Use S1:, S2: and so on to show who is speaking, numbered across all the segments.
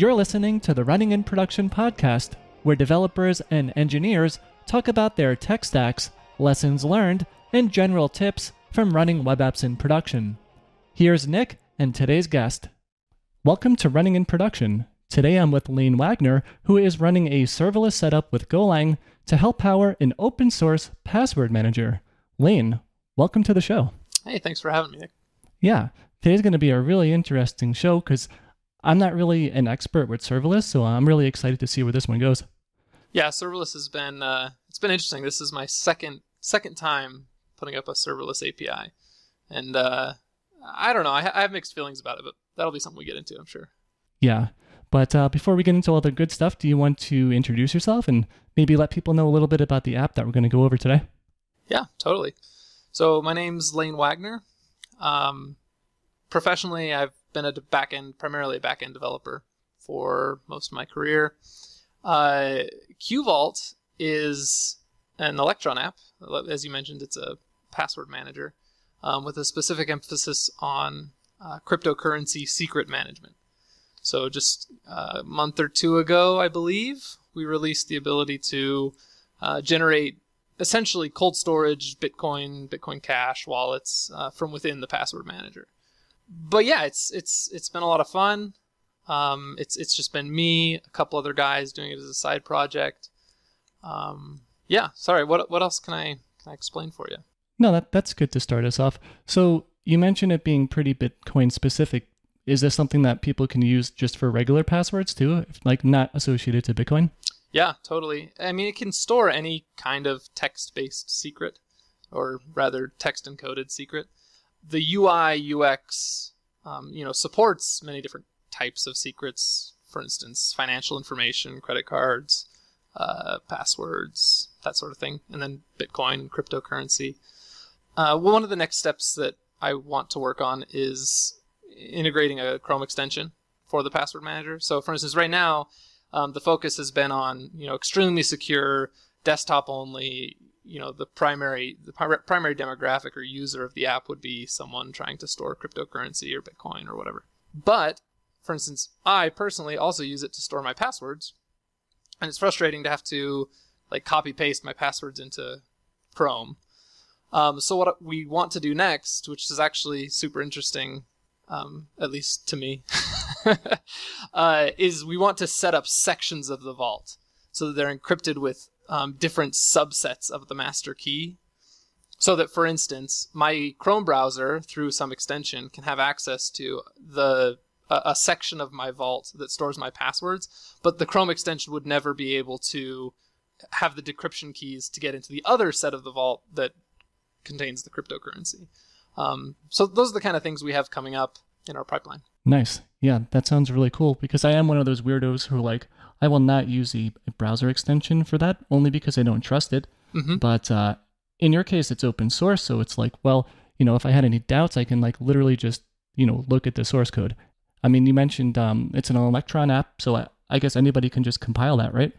S1: You're listening to the Running in Production podcast, where developers and engineers talk about their tech stacks, lessons learned, and general tips from running web apps in production. Here's Nick and today's guest. Welcome to Running in Production. Today I'm with Lane Wagner, who is running a serverless setup with Golang to help power an open source password manager. Lane, welcome to the show.
S2: Hey, thanks for having me, Nick.
S1: Yeah, today's going to be a really interesting show because I'm not really an expert with serverless, so I'm really excited to see where this one goes.
S2: Yeah, serverless has been uh, it's been interesting. This is my second second time putting up a serverless API, and uh, I don't know. I, I have mixed feelings about it, but that'll be something we get into, I'm sure.
S1: Yeah, but uh, before we get into all the good stuff, do you want to introduce yourself and maybe let people know a little bit about the app that we're going to go over today?
S2: Yeah, totally. So my name's Lane Wagner. Um, professionally, I've been a backend, primarily a backend developer for most of my career. Uh, QVault is an Electron app. As you mentioned, it's a password manager um, with a specific emphasis on uh, cryptocurrency secret management. So, just a month or two ago, I believe, we released the ability to uh, generate essentially cold storage Bitcoin, Bitcoin Cash wallets uh, from within the password manager but yeah, it's it's it's been a lot of fun. Um, it's it's just been me, a couple other guys doing it as a side project. Um, yeah, sorry. What what else can I can I explain for you?
S1: No, that that's good to start us off. So you mentioned it being pretty Bitcoin specific. Is this something that people can use just for regular passwords too, like not associated to Bitcoin?
S2: Yeah, totally. I mean, it can store any kind of text-based secret, or rather, text encoded secret the UI UX, um, you know, supports many different types of secrets. For instance, financial information, credit cards, uh, passwords, that sort of thing, and then Bitcoin, and cryptocurrency. Uh, one of the next steps that I want to work on is integrating a Chrome extension for the password manager. So, for instance, right now, um, the focus has been on you know extremely secure desktop only you know the primary the primary demographic or user of the app would be someone trying to store cryptocurrency or bitcoin or whatever. But for instance i personally also use it to store my passwords. And it's frustrating to have to like copy paste my passwords into chrome. Um, so what we want to do next which is actually super interesting um, at least to me uh, is we want to set up sections of the vault so that they're encrypted with um, different subsets of the master key. So that, for instance, my Chrome browser, through some extension, can have access to the a, a section of my vault that stores my passwords, but the Chrome extension would never be able to have the decryption keys to get into the other set of the vault that contains the cryptocurrency. Um, so those are the kind of things we have coming up in our pipeline.
S1: Nice. Yeah, that sounds really cool because I am one of those weirdos who like I will not use a, browser extension for that only because I don't trust it. Mm-hmm. But uh, in your case, it's open source, so it's like, well, you know, if I had any doubts, I can like literally just you know look at the source code. I mean, you mentioned um, it's an Electron app, so I, I guess anybody can just compile that, right?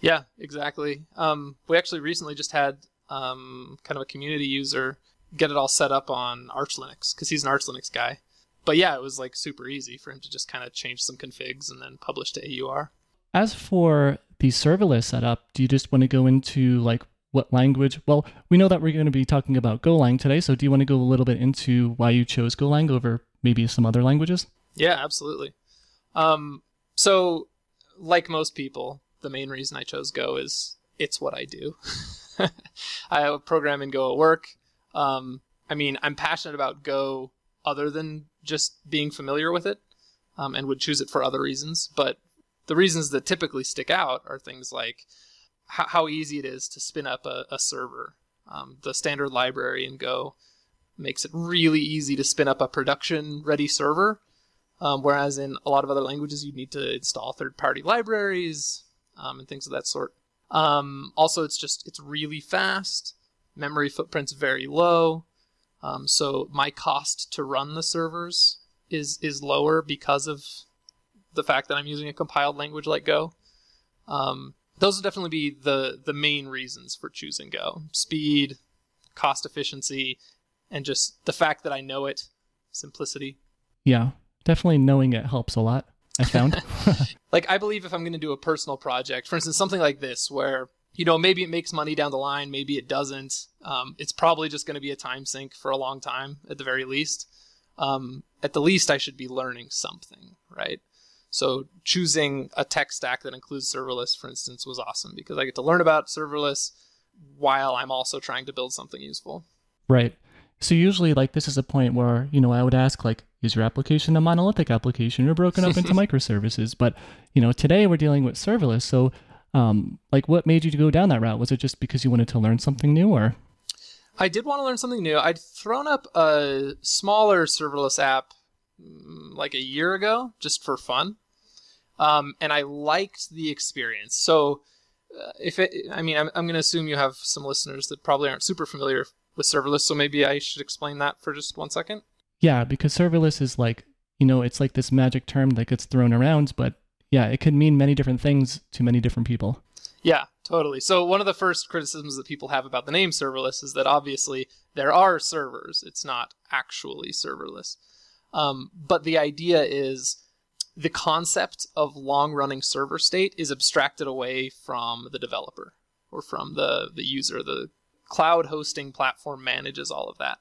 S2: Yeah, exactly. Um, we actually recently just had um, kind of a community user get it all set up on Arch Linux because he's an Arch Linux guy. But yeah, it was like super easy for him to just kind of change some configs and then publish to AUR.
S1: As for the serverless setup, do you just want to go into like what language? Well, we know that we're going to be talking about Golang today, so do you want to go a little bit into why you chose Golang over maybe some other languages?
S2: Yeah, absolutely. Um, so, like most people, the main reason I chose Go is it's what I do. I program in Go at work. Um, I mean, I'm passionate about Go other than just being familiar with it, um, and would choose it for other reasons. But the reasons that typically stick out are things like how, how easy it is to spin up a, a server. Um, the standard library in Go makes it really easy to spin up a production ready server, um, whereas in a lot of other languages you need to install third party libraries um, and things of that sort. Um, also, it's just it's really fast. Memory footprint's very low, um, so my cost to run the servers is is lower because of the fact that I'm using a compiled language like Go. Um, those would definitely be the the main reasons for choosing Go: speed, cost efficiency, and just the fact that I know it, simplicity.
S1: Yeah, definitely knowing it helps a lot. I found.
S2: like I believe if I'm going to do a personal project, for instance, something like this, where you know maybe it makes money down the line, maybe it doesn't. Um, it's probably just going to be a time sink for a long time, at the very least. Um, at the least, I should be learning something, right? So choosing a tech stack that includes serverless, for instance, was awesome because I get to learn about serverless while I'm also trying to build something useful.
S1: Right. So usually, like this is a point where you know I would ask like, is your application a monolithic application or broken up into microservices? But you know, today we're dealing with serverless. So, um, like, what made you go down that route? Was it just because you wanted to learn something new, or?
S2: I did want to learn something new. I'd thrown up a smaller serverless app mm, like a year ago, just for fun, um, and I liked the experience. So, uh, if it, I mean, I'm, I'm going to assume you have some listeners that probably aren't super familiar with serverless. So maybe I should explain that for just one second.
S1: Yeah, because serverless is like, you know, it's like this magic term that gets thrown around, but yeah, it could mean many different things to many different people.
S2: Yeah, totally. So one of the first criticisms that people have about the name serverless is that obviously there are servers. It's not actually serverless. Um, but the idea is the concept of long running server state is abstracted away from the developer or from the, the user, the cloud hosting platform manages all of that.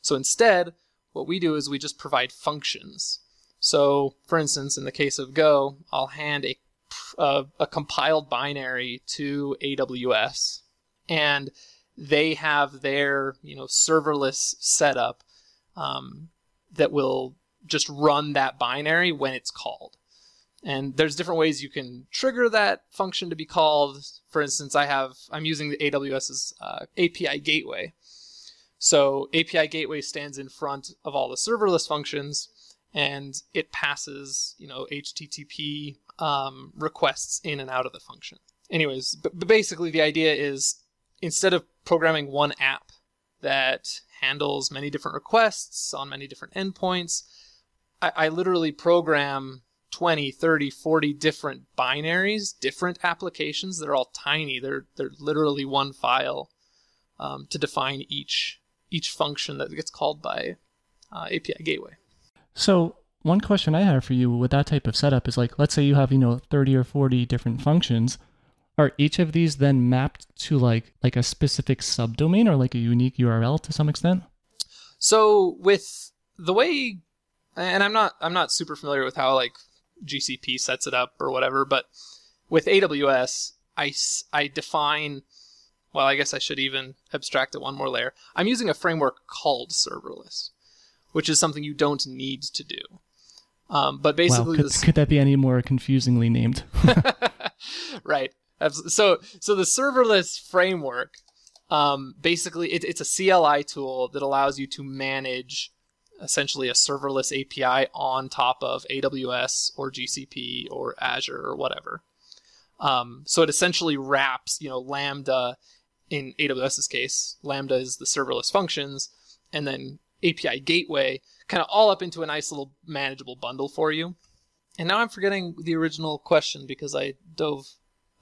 S2: So instead, what we do is we just provide functions. So, for instance, in the case of Go, I'll hand a, a, a compiled binary to AWS, and they have their you know serverless setup um, that will just run that binary when it's called. And there's different ways you can trigger that function to be called. For instance, I have I'm using the AWS's uh, API gateway. So API gateway stands in front of all the serverless functions, and it passes you know HTTP um, requests in and out of the function. Anyways, but, but basically the idea is instead of programming one app that handles many different requests on many different endpoints, I, I literally program 20, 30, 40 different binaries, different applications. They're all tiny. They're they're literally one file um, to define each each function that gets called by uh, API gateway.
S1: So one question I have for you with that type of setup is like, let's say you have you know 30 or 40 different functions. Are each of these then mapped to like like a specific subdomain or like a unique URL to some extent?
S2: So with the way and I'm not I'm not super familiar with how like GCP sets it up or whatever. But with AWS, I, I define, well, I guess I should even abstract it one more layer. I'm using a framework called serverless, which is something you don't need to do. Um, but basically,
S1: wow, could, this... could that be any more confusingly named?
S2: right. So, so the serverless framework, um, basically, it, it's a CLI tool that allows you to manage essentially a serverless API on top of AWS or GCP or Azure or whatever. Um, so it essentially wraps, you know, Lambda in AWS's case, Lambda is the serverless functions, and then API gateway, kind of all up into a nice little manageable bundle for you. And now I'm forgetting the original question because I dove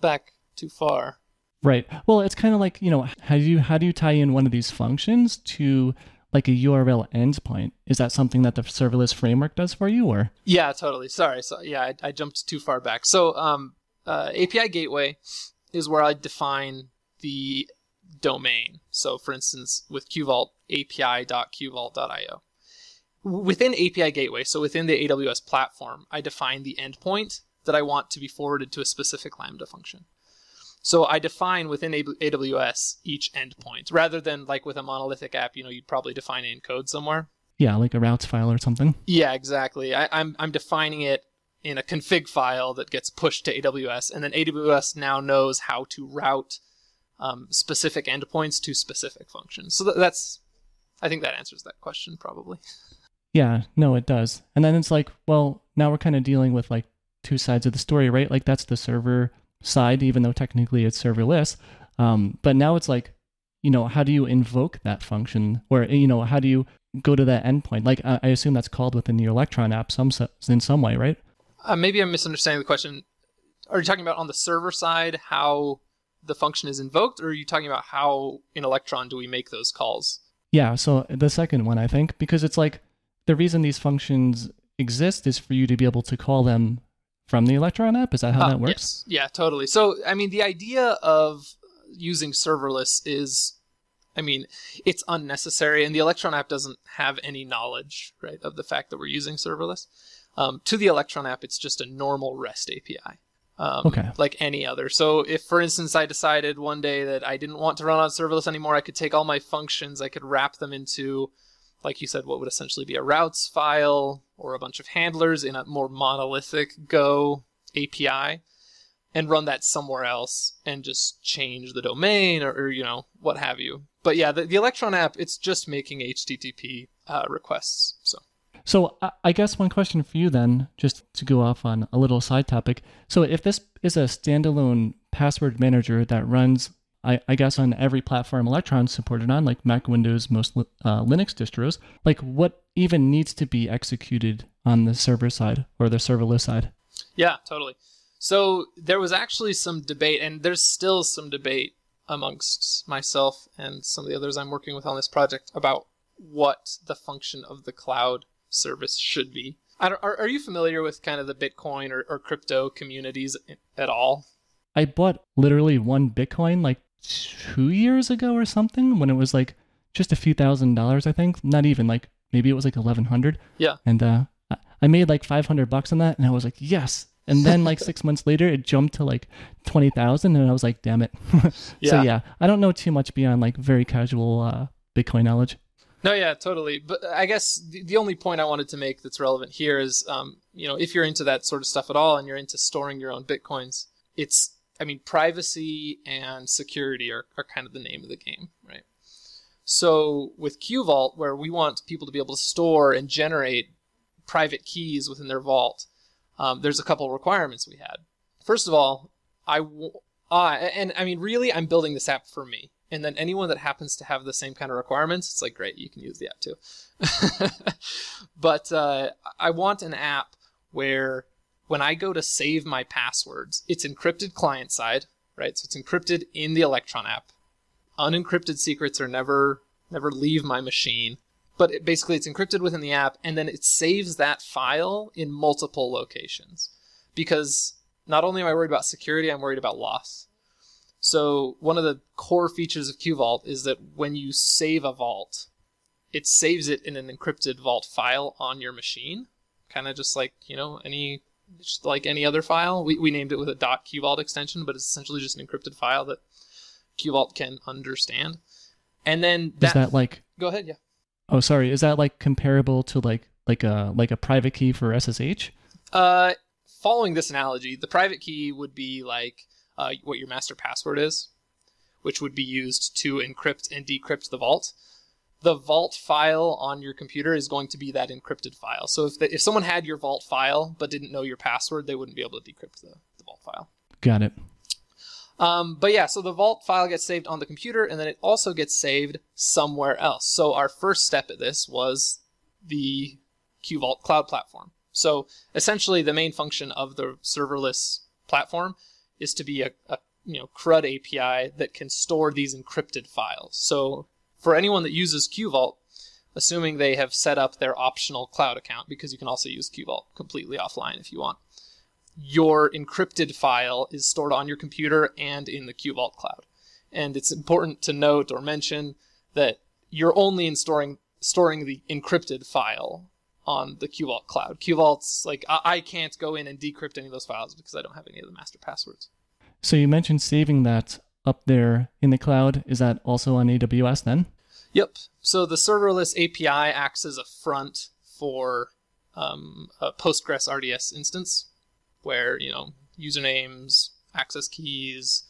S2: back too far.
S1: Right. Well, it's kind of like you know how do you how do you tie in one of these functions to like a URL endpoint. Is that something that the serverless framework does for you, or?
S2: Yeah, totally. Sorry, so yeah, I, I jumped too far back. So um, uh, API gateway is where I define the domain. So, for instance, with QVault, api.qvault.io. Within API gateway, so within the AWS platform, I define the endpoint that I want to be forwarded to a specific Lambda function. So I define within AWS each endpoint rather than like with a monolithic app, you know, you'd probably define it in code somewhere.
S1: Yeah, like a routes file or something.
S2: Yeah, exactly. I, I'm I'm defining it in a config file that gets pushed to AWS, and then AWS now knows how to route um, specific endpoints to specific functions. So that's, I think that answers that question probably.
S1: Yeah, no, it does. And then it's like, well, now we're kind of dealing with like two sides of the story, right? Like that's the server side, even though technically it's serverless. Um, but now it's like, you know, how do you invoke that function, or you know, how do you go to that endpoint? Like, I assume that's called within the Electron app, some in some way, right?
S2: Uh, maybe I'm misunderstanding the question. Are you talking about on the server side how the function is invoked, or are you talking about how in Electron do we make those calls?
S1: Yeah, so the second one, I think, because it's like the reason these functions exist is for you to be able to call them from the Electron app? Is that how
S2: Uh,
S1: that works?
S2: Yes. Yeah, totally. So, I mean, the idea of using serverless is, I mean, it's unnecessary, and the Electron app doesn't have any knowledge, right, of the fact that we're using serverless. Um, to the Electron app, it's just a normal REST API. Um,
S1: Okay.
S2: Like any other. So, if, for instance, I decided one day that I didn't want to run on serverless anymore, I could take all my functions, I could wrap them into, like you said, what would essentially be a routes file or a bunch of handlers in a more monolithic Go API and run that somewhere else and just change the domain or, or you know what have you but yeah the, the electron app it's just making http uh, requests so
S1: So I- I guess one question for you then, just to go off on a little side topic. So if this is a standalone password manager that runs, I, I guess, on every platform Electron supported on, like Mac, Windows, most uh, Linux distros, like what even needs to be executed on the server side or the serverless side?
S2: yeah totally. So there was actually some debate and there's still some debate amongst myself and some of the others i'm working with on this project about what the function of the cloud service should be. I don't, are, are you familiar with kind of the bitcoin or, or crypto communities at all?
S1: I bought literally one Bitcoin like two years ago or something when it was like just a few thousand dollars, I think. Not even like maybe it was like eleven hundred.
S2: Yeah.
S1: And uh, I- made like five hundred bucks on that, and I was like, yes. And then like six months later, it jumped to like twenty thousand, and I was like, damn it. yeah. So
S2: Yeah.
S1: I don't know too much beyond like very casual uh, Bitcoin knowledge.
S2: No, yeah, totally. But I guess the, the only point I wanted to make that's relevant here is, um, you know, if you're into that sort of stuff at all and you're into storing your own bitcoins, it's, I mean, privacy and security are, are kind of the name of the game, right? So with QVault, where we want people to be able to store and generate private keys within their vault, um, there's a couple requirements we had. First of all, I, w- uh, and I mean, really, I'm building this app for me. And then anyone that happens to have the same kind of requirements, it's like, great, you can use the app too. but uh, I want an app where when I go to save my passwords, it's encrypted client side, right? So it's encrypted in the Electron app. Unencrypted secrets are never never leave my machine. But it, basically, it's encrypted within the app, and then it saves that file in multiple locations. Because not only am I worried about security, I'm worried about loss. So one of the core features of QVault is that when you save a vault, it saves it in an encrypted vault file on your machine, kind of just like you know any just like any other file. We, we named it with a .qvault extension, but it's essentially just an encrypted file that QVault can understand. And then
S1: Is that like?
S2: go ahead, yeah.
S1: Oh, sorry. Is that like comparable to like like a like a private key for SSH?
S2: Uh, following this analogy, the private key would be like uh, what your master password is, which would be used to encrypt and decrypt the vault. The vault file on your computer is going to be that encrypted file. So if the, if someone had your vault file but didn't know your password, they wouldn't be able to decrypt the, the vault file.
S1: Got it.
S2: Um, but yeah, so the vault file gets saved on the computer, and then it also gets saved somewhere else. So our first step at this was the QVault cloud platform. So essentially, the main function of the serverless platform is to be a, a you know CRUD API that can store these encrypted files. So for anyone that uses QVault, assuming they have set up their optional cloud account, because you can also use QVault completely offline if you want your encrypted file is stored on your computer and in the QVault cloud. And it's important to note or mention that you're only in storing storing the encrypted file on the QVault cloud. QVault's like I, I can't go in and decrypt any of those files because I don't have any of the master passwords.
S1: So you mentioned saving that up there in the cloud. Is that also on AWS then?
S2: Yep. So the serverless API acts as a front for um, a Postgres RDS instance, where you know usernames, access keys,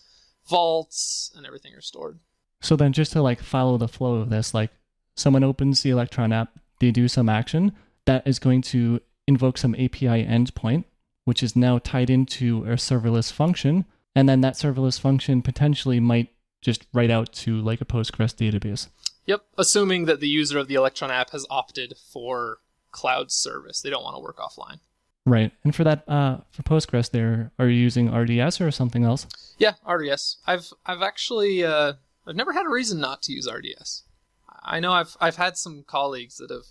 S2: vaults, and everything are stored.
S1: So then just to like follow the flow of this, like someone opens the Electron app, they do some action that is going to invoke some API endpoint, which is now tied into a serverless function. And then that serverless function potentially might just write out to like a Postgres database.
S2: Yep. Assuming that the user of the Electron app has opted for cloud service, they don't want to work offline.
S1: Right. And for that, uh, for Postgres, there are you using RDS or something else?
S2: Yeah, RDS. I've I've actually uh, I've never had a reason not to use RDS. I know I've I've had some colleagues that have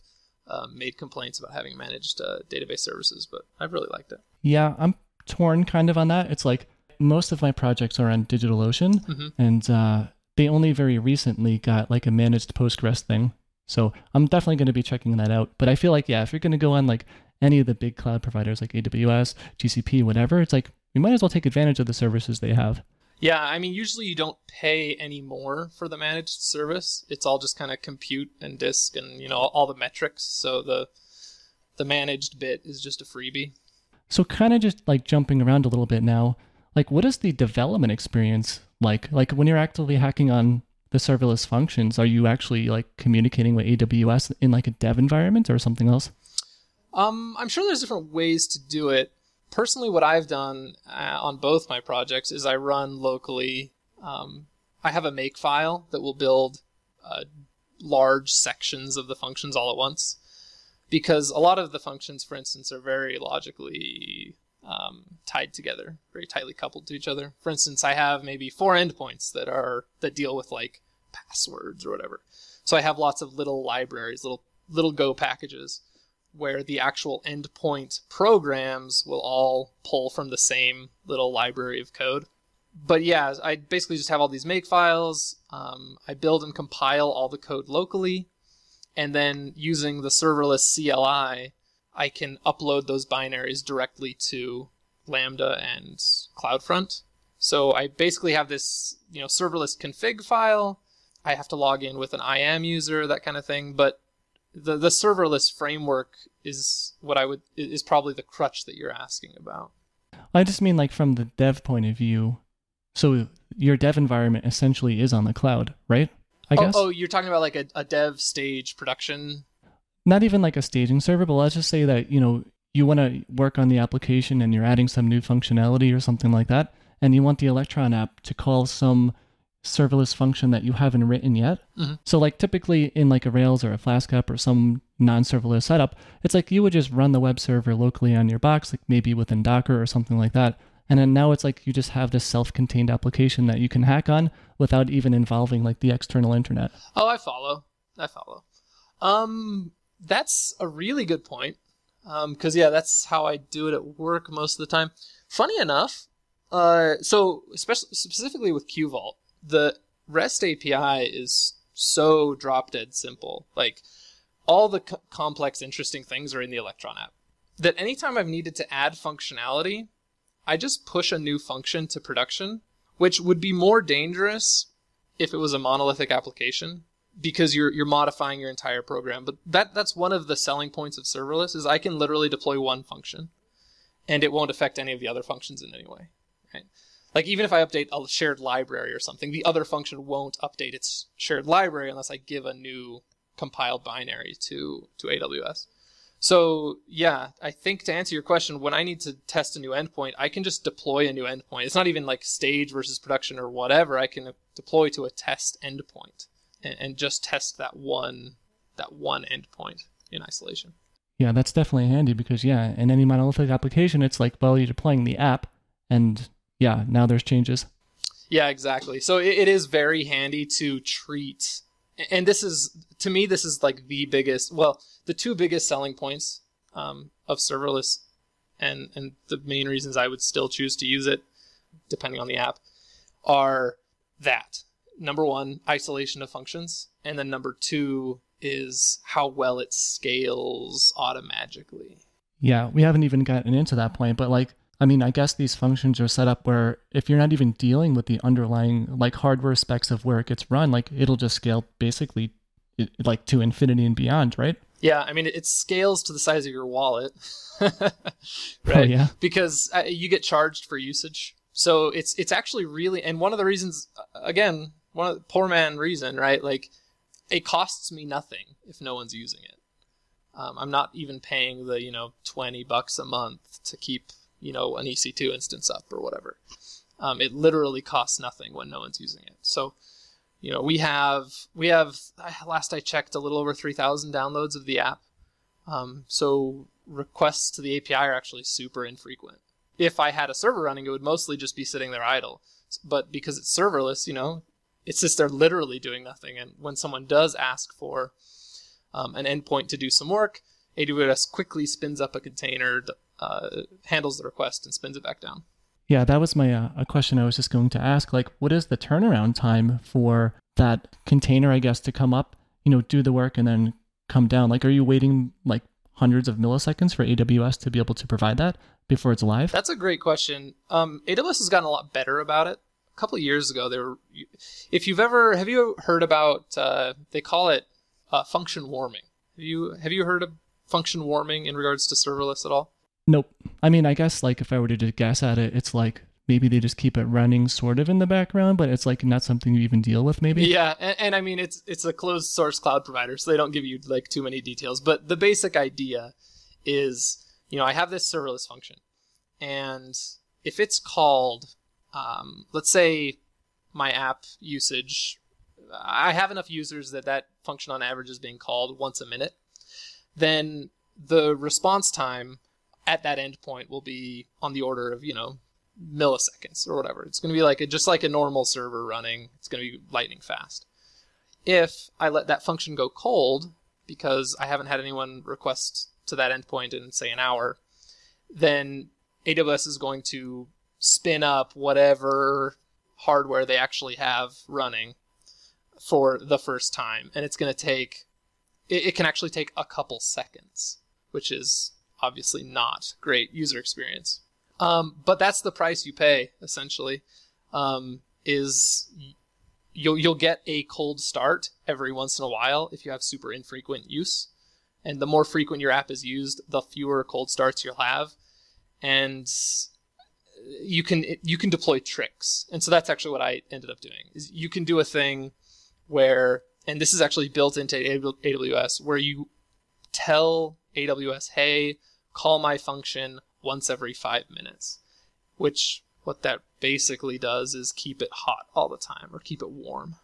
S2: um, made complaints about having managed uh, database services, but I've really liked it.
S1: Yeah, I'm torn kind of on that. It's like most of my projects are on DigitalOcean,
S2: Mhm.
S1: and uh, they only very recently got like a managed Postgres thing. So I'm definitely going to be checking that out. But I feel like, yeah, if you're going to go on like any of the big cloud providers like AWS, GCP, whatever, it's like you might as well take advantage of the services they have.
S2: Yeah, I mean, usually you don't pay any more for the managed service. It's all just kind of compute and disk and you know all the metrics. So the the managed bit is just a freebie.
S1: So kind of just like jumping around a little bit now, like what is the development experience like? Like when you're actively hacking on the serverless functions, are you actually like communicating with AWS in like a dev environment or something else?
S2: Um, I'm sure there's different ways to do it. Personally, what I've done uh, on both my projects is I run locally. Um, I have a make file that will build uh, large sections of the functions all at once. Because a lot of the functions, for instance, are very logically um, tied together, very tightly coupled to each other. For instance, I have maybe four endpoints that are that deal with like passwords or whatever. So I have lots of little libraries, little little Go packages where the actual endpoint programs will all pull from the same little library of code. But yeah, I basically just have all these make files. Um, I build and compile all the code locally, and then using the serverless CLI, I can upload those binaries directly to Lambda and CloudFront. So I basically have this, you know, serverless config file. I have to log in with an IAM user, that kind of thing. But the the serverless framework is what I would is probably the crutch that you're asking about.
S1: I just mean like from the dev point of view. So your dev environment essentially is on the cloud, right? I
S2: oh,
S1: guess
S2: oh, you're talking about like a, a dev stage production.
S1: Not even like a staging server, but let's just say that, you know, you want to work on the application and you're adding some new functionality or something like that, and you want the Electron app to call some serverless function that you haven't written yet.
S2: Mhm.
S1: So like typically in like a Rails or a Flask app or some non-serverless setup, it's like you would just run the web server locally on your box, like maybe within Docker or something like that. And then now it's like you just have this self-contained application that you can hack on without even involving like the external internet.
S2: Oh, I follow. I follow. Um, that's a really good point. Um, because yeah, that's how I do it at work most of the time. Funny enough, uh, so especially specifically with QVault, the REST API is so drop dead simple. Like all the co- complex, interesting things are in the Electron app. That anytime I've needed to add functionality, I just push a new function to production, which would be more dangerous if it was a monolithic application because you're you're modifying your entire program. But that that's one of the selling points of serverless is I can literally deploy one function and it won't affect any of the other functions in any way. Right? Like even if I update a shared library or something, the other function won't update its shared library unless I give a new compiled binary to to AWS. So yeah, I think to answer your question, when I need to test a new endpoint, I can just deploy a new endpoint. It's not even like stage versus production or whatever. I can deploy to a test endpoint and, and just test that one that one endpoint in isolation.
S1: Yeah, that's definitely handy because yeah, in any monolithic application, it's like, well, you're deploying the app, and yeah, now there's changes.
S2: Yeah, exactly. So it, it is very handy to treat, and this is to me, this is like the biggest. Well, the two biggest selling points um, of serverless, and and the main reasons I would still choose to use it, depending on the app, are that number one, isolation of functions, and then number two is how well it scales automagically.
S1: Yeah, we haven't even gotten into that point, but like, I mean, I guess these functions are set up where if you're not even dealing with the underlying like hardware specs of where it gets run, like it'll just scale basically like to infinity and beyond, right?
S2: Yeah, I mean, it scales to the size of your wallet, right?
S1: Oh yeah.
S2: Because uh, you get charged for usage. So it's it's actually really, and one of the reasons, uh, again, one of the poor man reason, right? Like, it costs me nothing if no one's using it. Um, I'm not even paying the you know twenty bucks a month to keep you know an EC2 instance up or whatever. Um, it literally costs nothing when no one's using it. So you know we have we have last i checked a little over 3000 downloads of the app um, so requests to the api are actually super infrequent if i had a server running it would mostly just be sitting there idle but because it's serverless you know it's just they're literally doing nothing and when someone does ask for um, an endpoint to do some work aws quickly spins up a container uh, handles the request and spins it back down.
S1: Yeah, that was my uh, a question I was just going to ask. Like, what is the turnaround time for that container? I guess to come up, you know, do the work and then come down. Like, are you waiting like hundreds of milliseconds for AWS to be able to provide that before it's live?
S2: That's a great question. Um, AWS has gotten a lot better about it. A couple of years ago, they were. If you've ever have you heard about? Uh, they call it uh, function warming. Have you have you heard of function warming in regards to serverless at all?
S1: Nope. I mean, I guess like if I were to just guess at it, it's like maybe they just keep it running sort of in the background, but it's like not something you even deal with. Maybe.
S2: Yeah, and, and I mean it's it's a closed source cloud provider, so they don't give you like too many details. But the basic idea is, you know, I have this serverless function, and if it's called, um, let's say my app usage, I have enough users that that function on average is being called once a minute, then the response time at that endpoint will be on the order of you know milliseconds or whatever. It's going to be like a, just like a normal server running. It's going to be lightning fast. If I let that function go cold because I haven't had anyone request to that endpoint in say an hour, then AWS is going to spin up whatever hardware they actually have running for the first time, and it's going to take. It, it can actually take a couple seconds, which is obviously not great user experience. Um, but that's the price you pay essentially. Um, is you'll you'll get a cold start every once in a while if you have super infrequent use, and the more frequent your app is used, the fewer cold starts you'll have, and you can you can deploy tricks. And so that's actually what I ended up doing. Is you can do a thing where, and this is actually built into AWS, where you tell AWS, hey, call my function once every five minutes, which what that basically does is keep it hot all the time or keep it warm.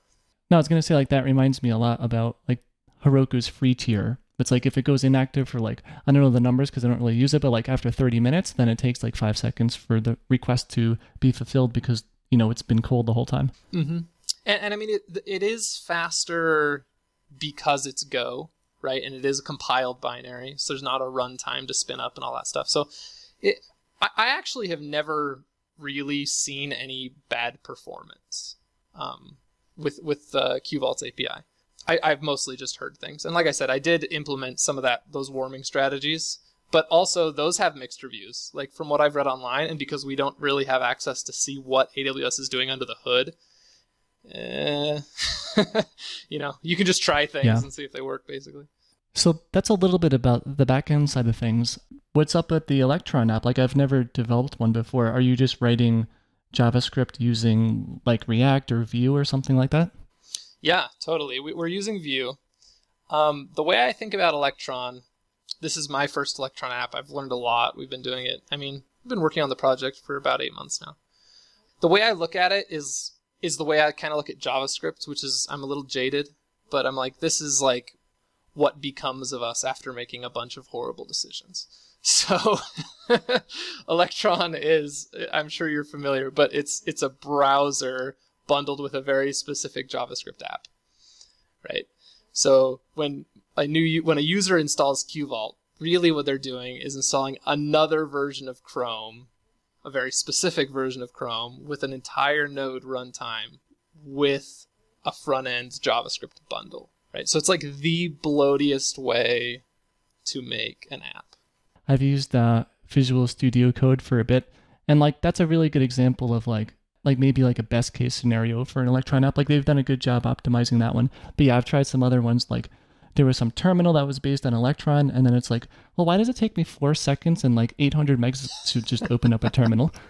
S1: No, I was gonna say like that reminds me a lot about like Heroku's free tier. It's like if it goes inactive for like I don't know the numbers because I don't really use it, but like after 30 minutes, then it takes like five seconds for the request to be fulfilled because you know it's been cold the whole time.
S2: Mm-hmm. And, and I mean it, it is faster because it's Go, right? And it is a compiled binary, so there's not a runtime to spin up and all that stuff. So, it, I, I actually have never really seen any bad performance um, with with the QVault's API. I, I've mostly just heard things, and like I said, I did implement some of that those warming strategies, but also those have mixed reviews. Like from what I've read online, and because we don't really have access to see what AWS is doing under the hood, eh, you know, you can just try things yeah. and see if they work, basically.
S1: So that's a little bit about the backend side of things. What's up with the Electron app? Like I've never developed one before. Are you just writing JavaScript using like React or Vue or something like that?
S2: Yeah, totally. We, are using Vue. Um, the way I think about Electron, this is my first Electron app. I've learned a lot. We've been doing it. I mean, I've been working on the project for about eight months now. The way I look at it is is the way I kind of look at JavaScript, which is I'm a little jaded, but I'm like this is like what becomes of us after making a bunch of horrible decisions. So Electron is I'm sure you're familiar, but it's it's a browser bundled with a very specific JavaScript app. Right? So when a new when a user installs QVault, really what they're doing is installing another version of Chrome a very specific version of Chrome with an entire node runtime with a front end JavaScript bundle, right? So it's like the bloatiest way to make an app.
S1: I've used uh, Visual Studio Code for a bit, and like that's a really good example of like like maybe like a best case scenario for an Electron app. Like they've done a good job optimizing that one. But yeah, I've tried some other ones like there was some terminal that was based on Electron, and then it's like, well, why does it take me four seconds and like 800 megs to just open up a terminal?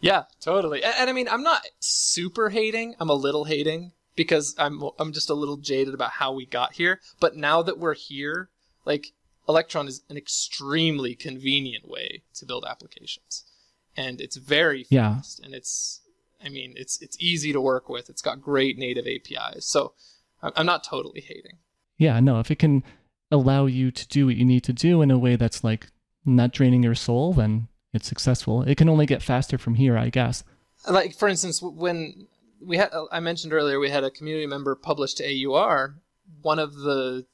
S2: Yeah, totally. And, and, I mean, I'm not super hating. I'm a little hating because I'm I'm just a little jaded about how we got here. But now that we're here, like Electron is an extremely convenient way to build applications, and it's very fast, yeah. and it's I mean, it's it's easy to work with. It's got great native APIs, so I'm not totally hating
S1: yeah, no, if it can allow you to do what you need to do in a way that's like not draining your soul, then it's successful. It can only get faster from here, I guess.
S2: Like for instance, when we had, I mentioned earlier, we had a community member publish to AUR. One of the,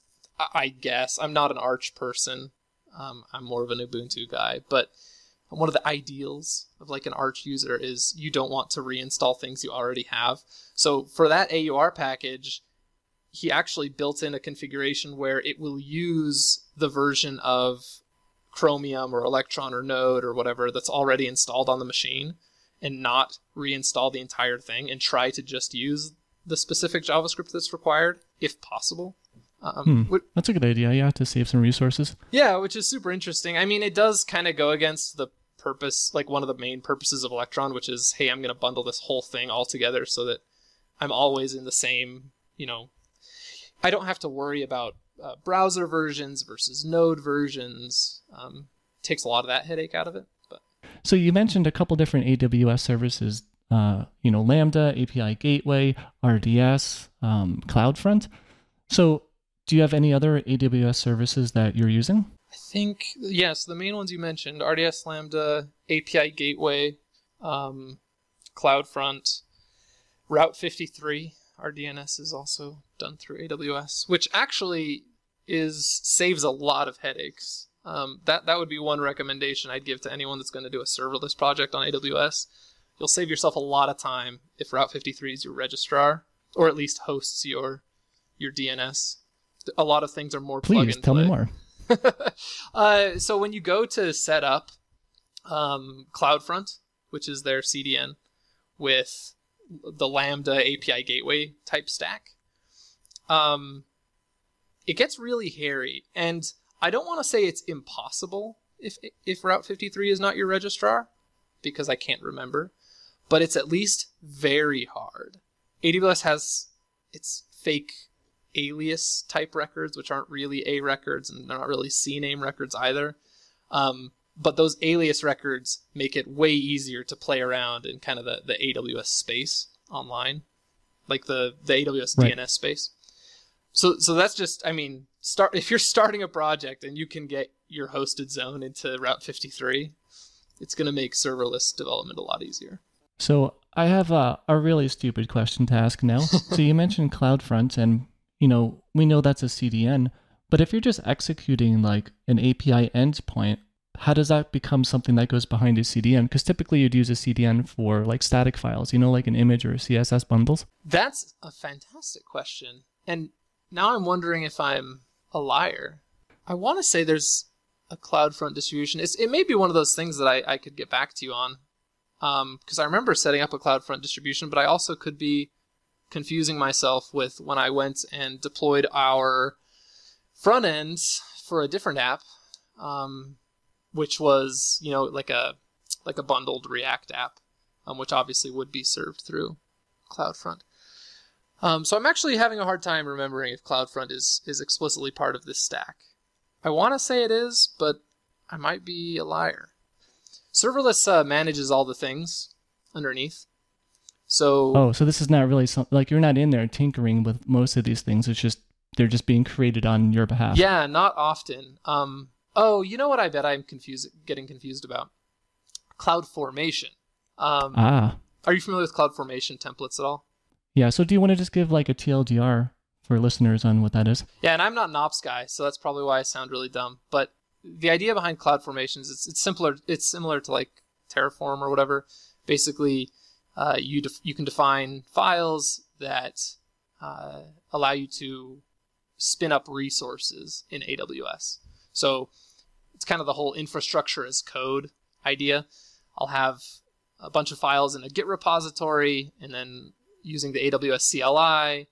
S2: I guess, I'm not an Arch person, Um, I'm more of an Ubuntu guy, but one of the ideals of like an Arch user is you don't want to reinstall things you already have. So for that AUR package, he actually built in a configuration where it will use the version of Chromium or Electron or Node or whatever that's already installed on the machine and not reinstall the entire thing and try to just use the specific JavaScript that's required if possible. Um,
S1: hmm. That's a good idea. Yeah, to save some resources.
S2: Yeah, which is super interesting. I mean, it does kind of go against the purpose, like one of the main purposes of Electron, which is, hey, I'm going to bundle this whole thing all together so that I'm always in the same, you know, I don't have to worry about uh, browser versions versus Node versions. Um, takes a lot of that headache out of it. But
S1: so you mentioned a couple different AWS services. Uh, you know, Lambda, API Gateway, RDS, um, CloudFront. So, do you have any other AWS services that you're using?
S2: I think yes, the main ones you mentioned: RDS, Lambda, API Gateway, um, CloudFront, Route 53. Our DNS is also done through AWS, which actually is saves a lot of headaches. Um, that that would be one recommendation I'd give to anyone that's going to do a serverless project on AWS. You'll save yourself a lot of time if Route 53 is your registrar, or at least hosts your your DNS. A lot of things are more.
S1: Please tell
S2: play.
S1: me more.
S2: uh, so when you go to set up um, CloudFront, which is their CDN, with the Lambda API gateway type stack, um, it gets really hairy. And I don't want to say it's impossible if if Route 53 is not your registrar, because I can't remember, but it's at least very hard. AWS has its fake alias type records, which aren't really A records and they're not really CNAME records either. Um, but those alias records make it way easier to play around in kind of the, the AWS space online, like the, the AWS right. DNS space. So so that's just I mean start if you're starting a project and you can get your hosted zone into Route 53, it's going to make serverless development a lot easier.
S1: So I have a, a really stupid question to ask now. so you mentioned CloudFront and you know, we know that's a CDN, but if you're just executing like an API endpoint, how does that become something that goes behind a CDN? Because typically you'd use a CDN for like static files, you know, like an image or CSS bundles.
S2: That's a fantastic question. And now I'm wondering if I'm a liar. I want to say there's a CloudFront distribution. It's, it may be one of those things that I, I could get back to you on. Because um, I remember setting up a CloudFront distribution, but I also could be confusing myself with when I went and deployed our front ends for a different app, um, which was you know like a like a bundled React app, um, which obviously would be served through CloudFront. Um, so I'm actually having a hard time remembering if CloudFront is is explicitly part of this stack. I want to say it is, but I might be a liar. Serverless uh, manages all the things underneath. So
S1: oh, so this is not really something like you're not in there tinkering with most of these things. It's just they're just being created on your behalf.
S2: Yeah, not often. Um, oh, you know what? I bet I'm confused, getting confused about Cloud Formation. Um,
S1: ah,
S2: are you familiar with Cloud Formation templates at all?
S1: Yeah. So do you want to just give like a TLDR for listeners on what that is?
S2: Yeah, and I'm not an ops guy, so that's probably why I sound really dumb. But the idea behind Cloud Formations, it's it's simpler. It's similar to like Terraform or whatever. Basically, uh, you def- you can define files that uh, allow you to spin up resources in AWS. So it's kind of the whole infrastructure as code idea. I'll have a bunch of files in a Git repository, and then using the AWS CLI,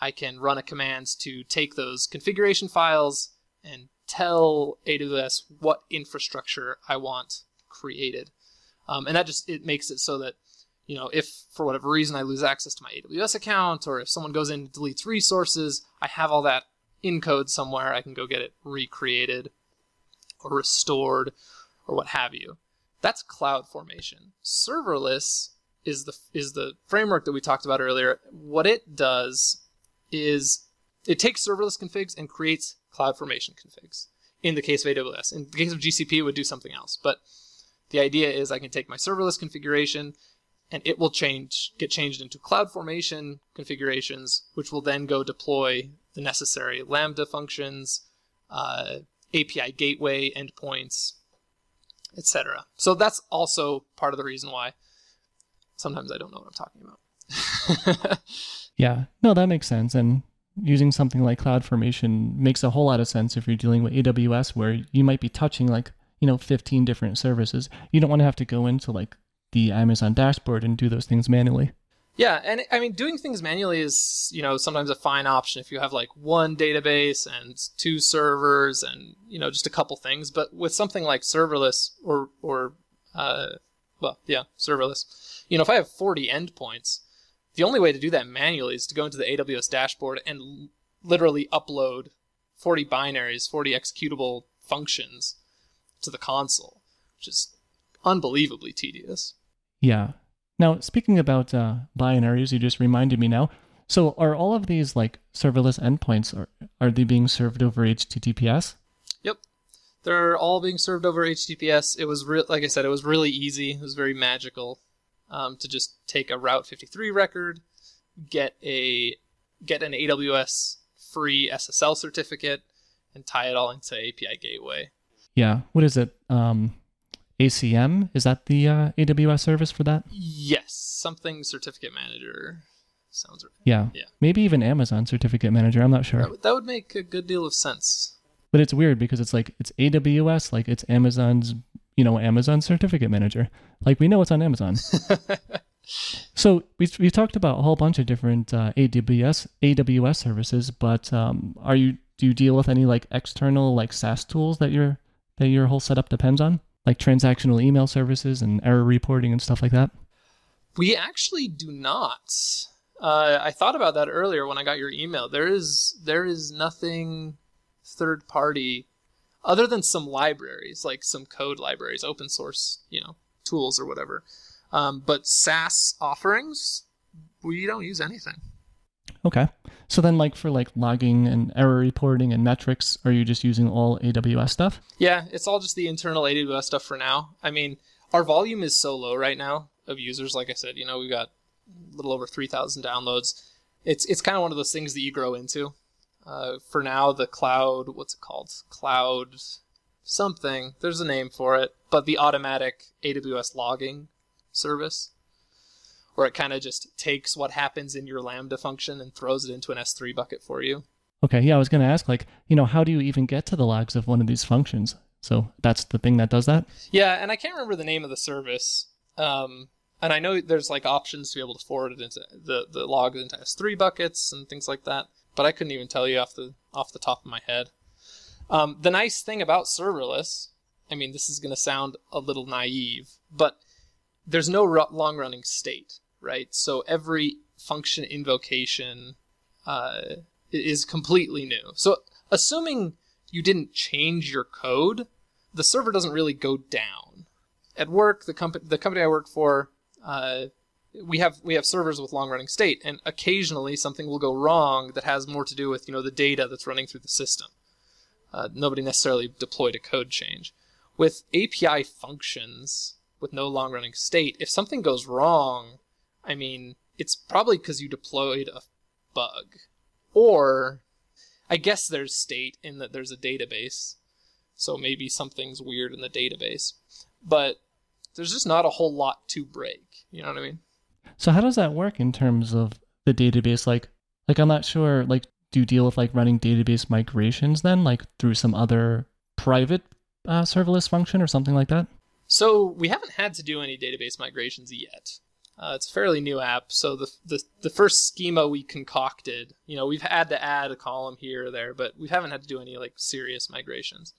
S2: I can run a command to take those configuration files and tell AWS what infrastructure I want created. Um, and that just it makes it so that you know, if for whatever reason I lose access to my AWS account or if someone goes in and deletes resources, I have all that in code somewhere. I can go get it recreated or restored or what have you. That's cloud formation. Serverless is the is the framework that we talked about earlier. What it does is it takes serverless configs and creates cloud formation configs. In the case of AWS, in the case of GCP, it would do something else. But the idea is I can take my serverless configuration and it will change get changed into CloudFormation configurations, which will then go deploy the necessary Lambda functions, uh, API gateway endpoints, etc. So that's also part of the reason why sometimes I don't know what I'm talking about.
S1: yeah, no, that makes sense. And using something like CloudFormation makes a whole lot of sense if you're dealing with AWS, where you might be touching like, you know, 15 different services. You don't want to have to go into like the Amazon dashboard and do those things manually.
S2: Yeah, and I mean, doing things manually is, you know, sometimes a fine option if you have like one database and two servers and, you know, just a couple things. But with something like serverless or, or, uh, well, yeah, serverless, you know, if I have 40 endpoints, the only way to do that manually is to go into the AWS dashboard and literally upload 40 binaries, 40 executable functions to the console, which is unbelievably tedious.
S1: Yeah. Now, speaking about uh, binaries, you just reminded me now. So, are all of these like serverless endpoints are are they being served over HTTPS?
S2: Yep, they're all being served over HTTPS. It was re- like I said, it was really easy. It was very magical um, to just take a Route 53 record, get a get an AWS free SSL certificate, and tie it all into API Gateway.
S1: Yeah, what is it? Um, ACM is that the uh, AWS service for that?
S2: Yes, something certificate manager sounds right.
S1: Yeah,
S2: Yeah.
S1: maybe even Amazon Certificate Manager. I'm not sure,
S2: That, would- that would make a good deal of sense.
S1: but it's weird because it's like it's AWS, like it's Amazon's, you know, Amazon Certificate Manager. Like we know it's on Amazon. So we we talked about a whole bunch of different uh, AWS AWS services, but um, are you do you deal with any like external like SaaS tools that your that your whole setup depends on, like transactional email services and error reporting and stuff like that?
S2: We actually do not. Uh, I thought about that earlier when I got your email. There is there is nothing third party other than some libraries, like some code libraries, open source, you know, tools or whatever. Um, but SaaS offerings, we don't use anything.
S1: Okay. So then, like for like logging and error reporting and metrics, are you just using all AWS stuff?
S2: Yeah, it's all just the internal AWS stuff for now. I mean, our volume is so low right now of users. Like I said, you know, we've got a little over 3,000 downloads. It's it's kind of one of those things that you grow into. Uh, for now, the cloud, what's it called? Cloud something. There's a name for it, but the automatic AWS logging service, where it kind of just takes what happens in your Lambda function and throws it into an S3 bucket for you.
S1: Okay. Yeah, I was going to ask, like, you know, how do you even get to the logs of one of these functions? So that's the thing that does that.
S2: Yeah, and I can't remember the name of the service. Um, and I know there's like options to be able to forward it into the the logs into S3 buckets and things like that. But I couldn't even tell you off the off the top of my head. Um, the nice thing about serverless, I mean, this is going to sound a little naive, but there's no ru- long running state, right? So every function invocation uh, is completely new. So assuming you didn't change your code, the server doesn't really go down. At work, the company the company I work for, uh, we have we have servers with long running state, and occasionally something will go wrong that has more to do with you know the data that's running through the system. Uh, nobody necessarily deployed a code change. With API functions with no long running state, if something goes wrong, I mean it's probably because you deployed a bug, or I guess there's state in that there's a database, so maybe something's weird in the database. But there's just not a whole lot to break. You know what I mean?
S1: So how does that work in terms of the database? Like, like I'm not sure. Like, do you deal with like running database migrations then, like through some other private uh, serverless function or something like that?
S2: So we haven't had to do any database migrations yet. Uh, it's a fairly new app, so the, the the first schema we concocted, you know, we've had to add a column here or there, but we haven't had to do any like serious migrations.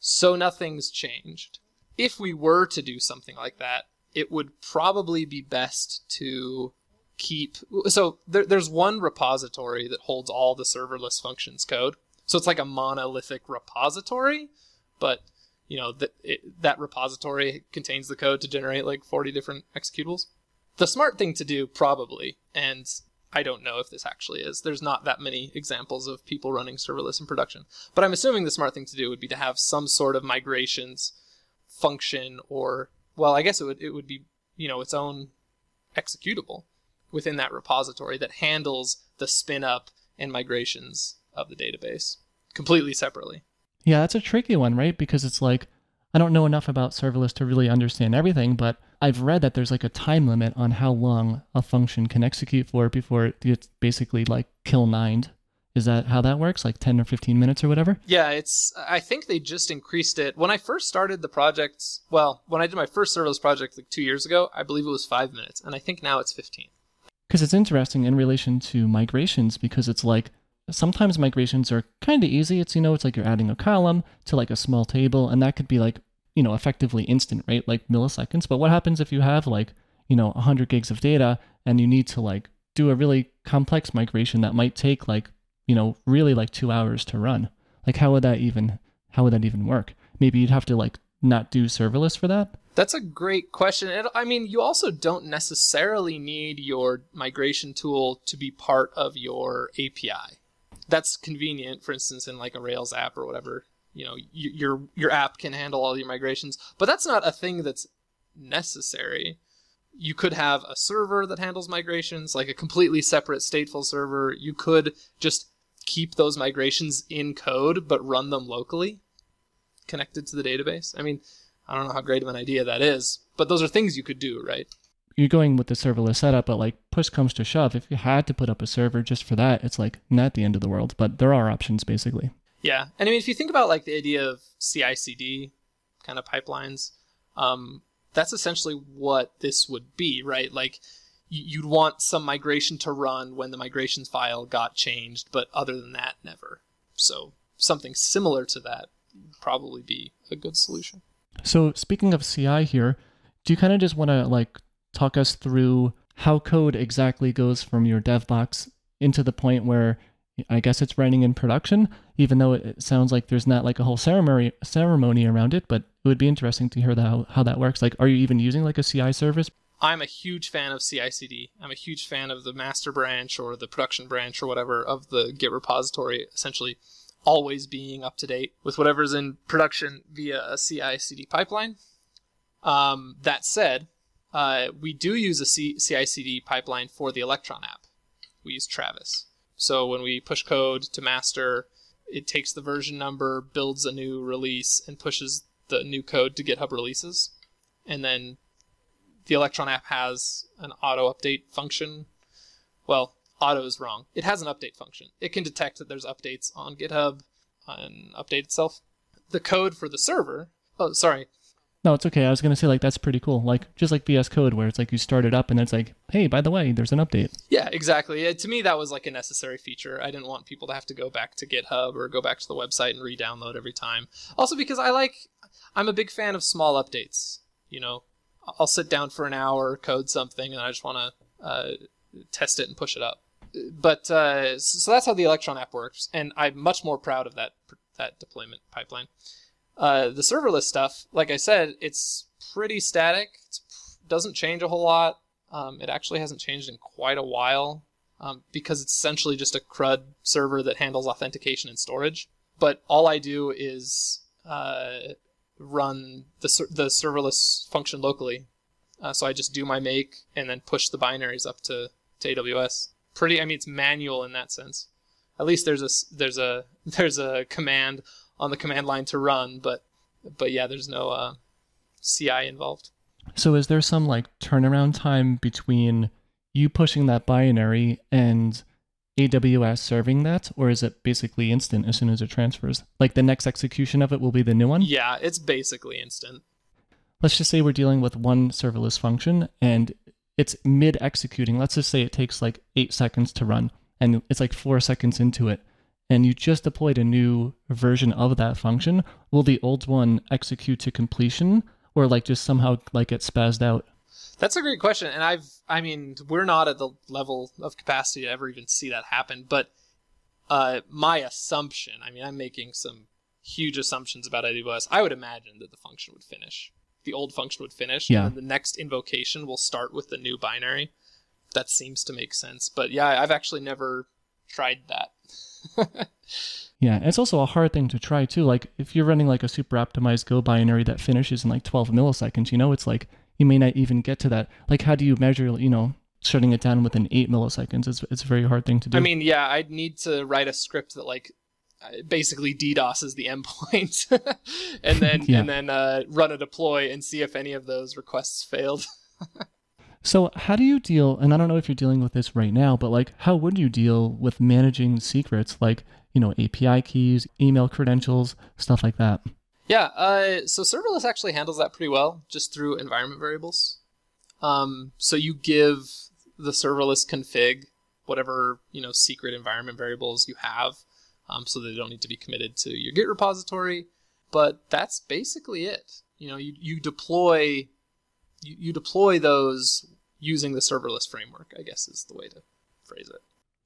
S2: So nothing's changed. If we were to do something like that, it would probably be best to keep. So there, there's one repository that holds all the serverless functions code. So it's like a monolithic repository, but you know that that repository contains the code to generate like 40 different executables. The smart thing to do, probably, and I don't know if this actually is. There's not that many examples of people running serverless in production, but I'm assuming the smart thing to do would be to have some sort of migrations function, or well, I guess it would it would be you know its own executable within that repository that handles the spin up and migrations of the database completely separately.
S1: Yeah, that's a tricky one, right? Because it's like I don't know enough about serverless to really understand everything, but I've read that there's like a time limit on how long a function can execute for before it gets basically like kill nined. Is that how that works? Like 10 or 15 minutes or whatever?
S2: Yeah, it's. I think they just increased it when I first started the project. Well, when I did my first serverless project like two years ago, I believe it was five minutes, and I think now it's 15.
S1: Because it's interesting in relation to migrations because it's like sometimes migrations are kind of easy. It's, you know, it's like you're adding a column to like a small table, and that could be like, you know, effectively instant, right? Like milliseconds. But what happens if you have like, you know, 100 gigs of data and you need to like do a really complex migration that might take like you know, really like two hours to run. Like, how would that even, how would that even work? Maybe you'd have to like not do serverless for that.
S2: That's a great question. It, I mean, you also don't necessarily need your migration tool to be part of your API. That's convenient, for instance, in like a Rails app or whatever. You know, your your app can handle all your migrations, but that's not a thing that's necessary. You could have a server that handles migrations, like a completely separate stateful server. You could just keep those migrations in code but run them locally connected to the database. I mean, I don't know how great of an idea that is, but those are things you could do, right?
S1: You're going with the serverless setup, but like push comes to shove, if you had to put up a server just for that, it's like not the end of the world, but there are options basically.
S2: Yeah. And I mean, if you think about like the idea of CI CD kind of pipelines, um, that's essentially what this would be, right? Like you'd want some migration to run when the migrations file got changed, but other than that, never. So something similar to that would probably be a good solution.
S1: So speaking of CI here, do you kind of just want to like talk us through how code exactly goes from your dev box into the point where I guess it's running in production, even though it sounds like there's not like a whole ceremony ceremony around it, but it would be interesting to hear how, how that works. Like, are you even using like a CI service
S2: I'm a huge fan of CI/CD. I'm a huge fan of the master branch or the production branch or whatever of the Git repository. Essentially, always being up to date with whatever's in production via a CI/CD pipeline. Um, that said, uh, we do use a CI/CD pipeline for the Electron app. We use Travis. So when we push code to master, it takes the version number, builds a new release, and pushes the new code to GitHub releases, and then the Electron app has an auto update function. Well, auto is wrong. It has an update function. It can detect that there's updates on GitHub and update itself. The code for the server. Oh, sorry.
S1: No, it's okay. I was gonna say like that's pretty cool. Like just like VS Code, where it's like you start it up and it's like, hey, by the way, there's an update.
S2: Yeah, exactly. to me, that was like a necessary feature. I didn't want people to have to go back to GitHub or go back to the website and re-download every time. Also, because I like, I'm a big fan of small updates. You know, I'll sit down for an hour, code something, and I just want to uh, test it and push it up. But uh, so that's how the Electron app works, and I'm much more proud of that that deployment pipeline. Uh, the serverless stuff, like I said, it's pretty static. It doesn't change a whole lot. Um, it actually hasn't changed in quite a while um, because it's essentially just a CRUD server that handles authentication and storage. But all I do is uh, run the, the serverless function locally. Uh, so I just do my make and then push the binaries up to, to AWS. Pretty, I mean, it's manual in that sense. At least there's a there's a there's a command on the command line to run, but but yeah, there's no uh, CI involved.
S1: So is there some like turnaround time between you pushing that binary and AWS serving that, or is it basically instant as soon as it transfers? Like the next execution of it will be the new one?
S2: Yeah, it's basically instant.
S1: Let's just say we're dealing with one serverless function and it's mid executing. Let's just say it takes like eight seconds to run and it's like four seconds into it. And you just deployed a new version of that function. Will the old one execute to completion or like just somehow like get spazzed out?
S2: That's a great question, and I've I mean we're not at the level of capacity to ever even see that happen, but uh, my assumption, I mean I'm making some huge assumptions about AWS. I would imagine that the function would finish, the old function would finish,
S1: yeah.
S2: and the next invocation will start with the new binary. That seems to make sense, but yeah, I've actually never tried that.
S1: yeah, it's also a hard thing to try too. Like if you're running like a super optimized Go binary that finishes in like 12 milliseconds, you know, it's like you may not even get to that. Like, how do you measure, you know, shutting it down within eight milliseconds? It's, it's a very hard thing to do.
S2: I mean, yeah, I'd need to write a script that, like, basically DDoSes the endpoint, and then
S1: Yeah.
S2: and then uh, run a deploy and see if any of those requests failed.
S1: So, how do you deal? And I don't know if you're dealing with this right now, but like, how would you deal with managing secrets like, you know, API keys, email credentials, stuff like that?
S2: Yeah, uh, so serverless actually handles that pretty well, just through environment variables. Um, so you give the serverless config whatever you know secret environment variables you have, um, so they don't need to be committed to your Git repository. But that's basically it. You know, you, you deploy you, you deploy those using the serverless framework. I guess is the way to phrase it.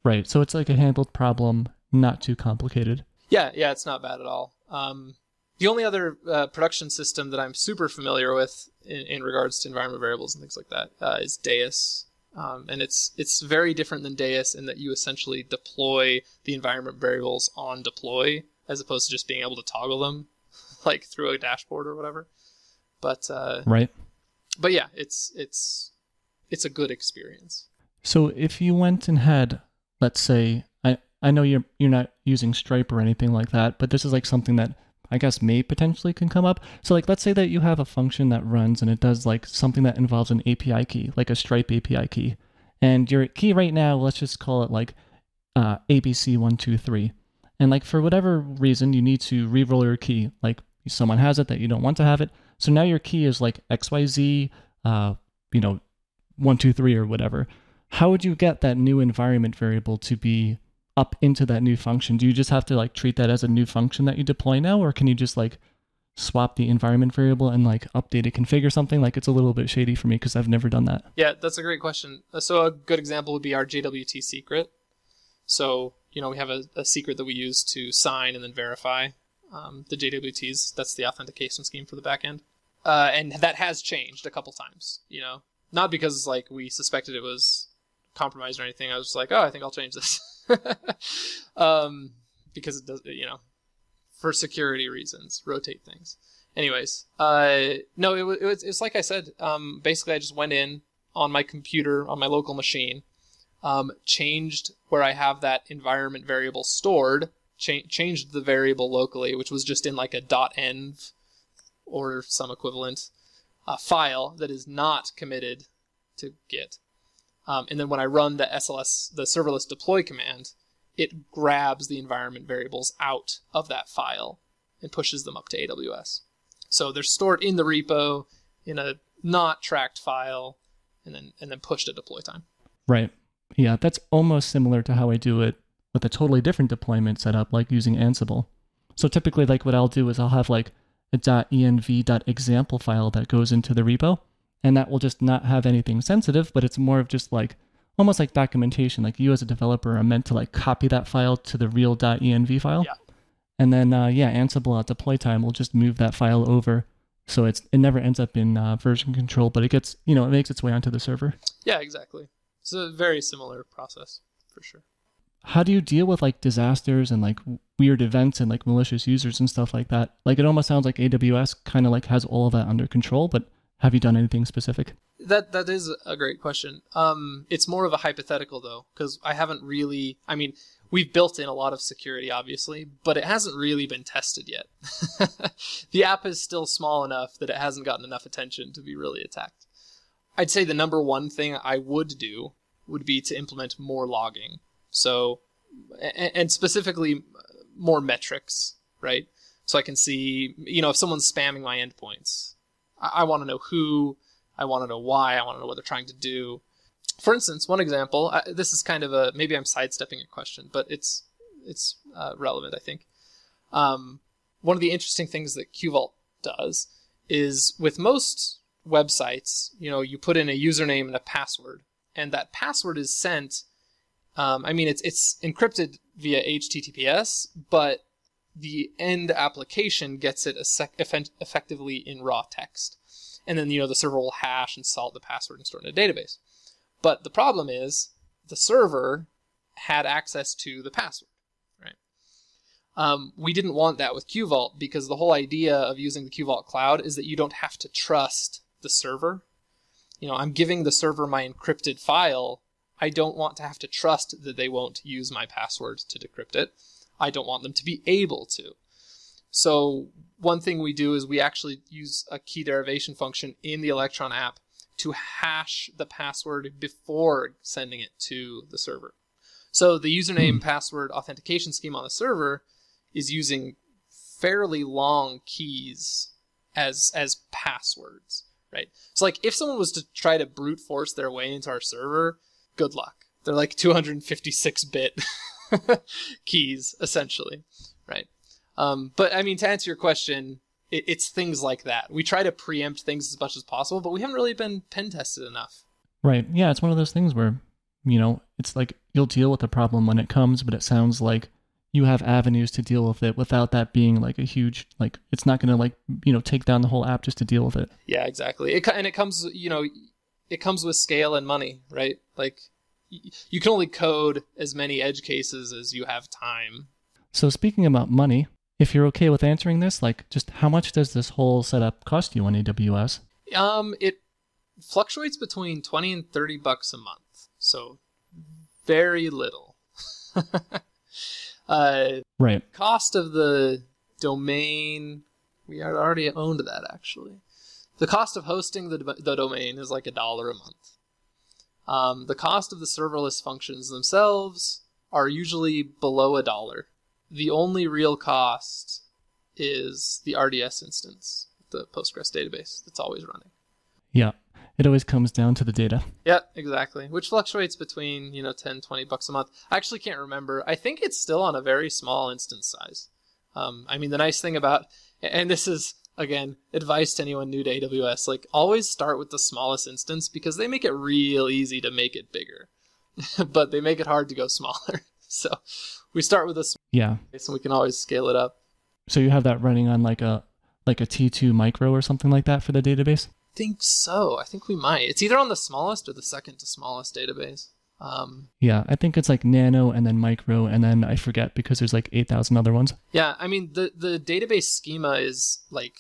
S1: Right. So it's like a handled problem, not too complicated.
S2: Yeah, yeah, it's not bad at all. Um, the only other uh, production system that I'm super familiar with in, in regards to environment variables and things like that uh, is Deis, um, and it's it's very different than Deis in that you essentially deploy the environment variables on deploy as opposed to just being able to toggle them like through a dashboard or whatever. But uh,
S1: Right.
S2: But yeah, it's it's it's a good experience.
S1: So if you went and had, let's say, I, I know you're you're not using Stripe or anything like that, but this is like something that I guess may potentially can come up. So like let's say that you have a function that runs and it does like something that involves an API key, like a Stripe API key. And your key right now, let's just call it like uh, ABC123. And like for whatever reason, you need to re-roll your key. Like someone has it that you don't want to have it. So now your key is like XYZ, uh, you know, one, two, three, or whatever. How would you get that new environment variable to be up into that new function? Do you just have to like treat that as a new function that you deploy now, or can you just like swap the environment variable and like update a config or something? Like it's a little bit shady for me because I've never done that.
S2: Yeah, that's a great question. Uh, So a good example would be our JWT secret. So you know we have a, a secret that we use to sign and then verify um, the JWTs. That's the authentication scheme for the backend, uh, and that has changed a couple times. You know, not because like we suspected it was compromised or anything. I was just like, oh, I think I'll change this, um, because it does. You know, for security reasons, rotate things. Anyways, uh, no, it was, it was it's like I said. Um, basically, I just went in on my computer on my local machine, um, changed where I have that environment variable stored, cha- changed the variable locally, which was just in like a .env or some equivalent uh, file that is not committed to Git. Um, and then when I run the SLS, the serverless deploy command, it grabs the environment variables out of that file and pushes them up to AWS. So they're stored in the repo in a not tracked file, and then and then pushed at deploy time.
S1: Right. Yeah, that's almost similar to how I do it with a totally different deployment setup, like using Ansible. So typically, like what I'll do is I'll have like a .env.example file that goes into the repo, and that will just not have anything sensitive, but it's more of just like almost like documentation. Like you as a developer are meant to like copy that file to the real .env file,
S2: Yeah.
S1: and then uh, yeah, Ansible at deploy time will just move that file over. So it's it never ends up in uh, version control, but it gets you know it makes its way onto the server.
S2: Yeah, exactly. It's a very similar process for sure.
S1: How do you deal with like disasters and like weird events and like malicious users and stuff like that? Like it almost sounds like AWS kind of like has all of that under control, but have you done anything specific?
S2: That that is a great question. Um, it's more of a hypothetical though, because I haven't really. I mean, we've built in a lot of security, obviously, but it hasn't really been tested yet. the app is still small enough that it hasn't gotten enough attention to be really attacked. I'd say the number one thing I would do would be to implement more logging. So, and specifically more metrics, right? So I can see, you know, if someone's spamming my endpoints, I, want to know who, I want to know why, I want to know what they're trying to do. For instance, one example. This is kind of a maybe I'm sidestepping your question, but it's it's uh, relevant, I think. Um, one of the interesting things that QVault does is with most websites, you know, you put in a username and a password, and that password is sent. Um, I mean, it's it's encrypted via HTTPS, but the end application gets it effen- effectively in raw text, and then you know the server will hash and salt the password and store it in a database. But the problem is the server had access to the password, right? Um, we didn't want that with QVault because the whole idea of using the QVault cloud is that you don't have to trust the server. You know, I'm giving the server my encrypted file. I don't want to have to trust that they won't use my password to decrypt it. I don't want them to be able to. So one thing we do is we actually use a key derivation function in the Electron app to hash the password before sending it to the server. So the username
S1: Hmm.
S2: password authentication scheme on the server is using fairly long keys as as passwords, right? So like if someone was to try to brute force their way into our server, good luck. They're like 256 bit keys essentially, right? Um, but I mean, to answer your question, it, it's things like that. We try to preempt things as much as possible, but we haven't really been pen tested enough.
S1: Right. Yeah, it's one of those things where, you know, it's like you'll deal with the problem when it comes, but it sounds like you have avenues to deal with it without that being like a huge like it's not going to like, you know, take down the whole app just to deal with it.
S2: Yeah, exactly. It, and it comes, you know, it comes with scale and money, right? Like y- you can only code as many edge cases as you have time.
S1: So speaking about money, if you're okay with answering this, like just how much does this whole setup cost you on AWS?
S2: Um, it fluctuates between 20 and 30 bucks a month. So very little. uh,
S1: Right.
S2: cost of the domain we already owned that actually the cost of hosting the, the domain is like a dollar a month um, the cost of the serverless functions themselves are usually below a dollar the only real cost is the rds instance the postgres database that's always running
S1: Yeah. It always comes down to the data.
S2: yeah, exactly. Which fluctuates between, you know, 10, 20 bucks a month. I actually can't remember. I think it's still on a very small instance size. Um, I mean, the nice thing about, and this is, again, advice to anyone new to AWS, like always start with the smallest instance because they make it real easy to make it bigger, but they make it hard to go smaller. So we start with a small
S1: Yeah.
S2: and we can always scale it up.
S1: So you have that running on like a like a T2 micro or something like that for the database?
S2: I think so. I think we might. It's either on the smallest or the second to smallest database. Um,
S1: Yeah, I think it's like nano and then micro and then I forget because there's like 8,000 other ones.
S2: Yeah, I mean the the database schema is like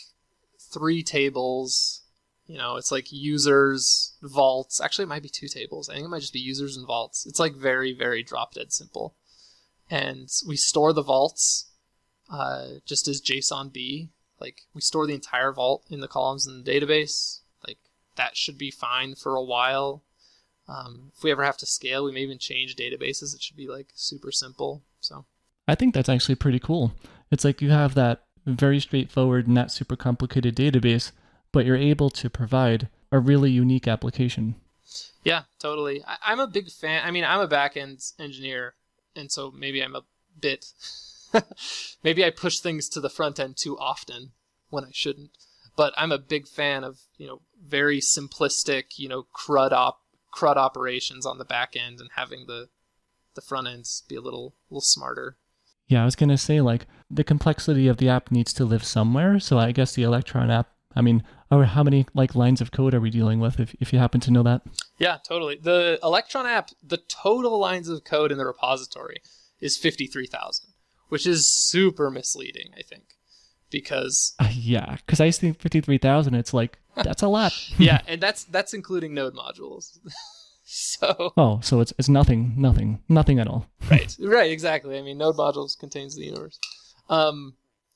S2: three tables. You know, it's like users, vaults. Actually, it might be two tables. I think it might just be users and vaults. It's like very very drop dead simple. And we store the vaults uh, just as JSON B. Like we store the entire vault in the columns in the database. Like that should be fine for a while. Um, if we ever have to scale, we may even change databases. It should be like super simple. So.
S1: I think that's actually pretty cool. It's like you have that very straightforward, not super complicated database, but you're able to provide a really unique application.
S2: Yeah, totally. I, I'm a big fan. I mean, I'm a back end engineer, and so maybe I'm a bit. maybe I push things to the front end too often when I shouldn't. But I'm a big fan of you know very simplistic you know CRUD op CRUD operations on the back end and having the the front ends be a little little smarter.
S1: Yeah, I was going to say like the complexity of the app needs to live somewhere, so I guess the Electron app, I mean, or how many like lines of code are we dealing with if if you happen to know that?
S2: Yeah, totally. The Electron app, the total lines of code in the repository is 53,000, which is super misleading, I think. Because
S1: Uh, yeah, cuz I used to think 53,000 it's like that's a lot.
S2: yeah, and that's that's including node modules. so
S1: Oh, so it's it's nothing, nothing, nothing at all.
S2: right, right, exactly. I mean, node modules contains the universe. Um,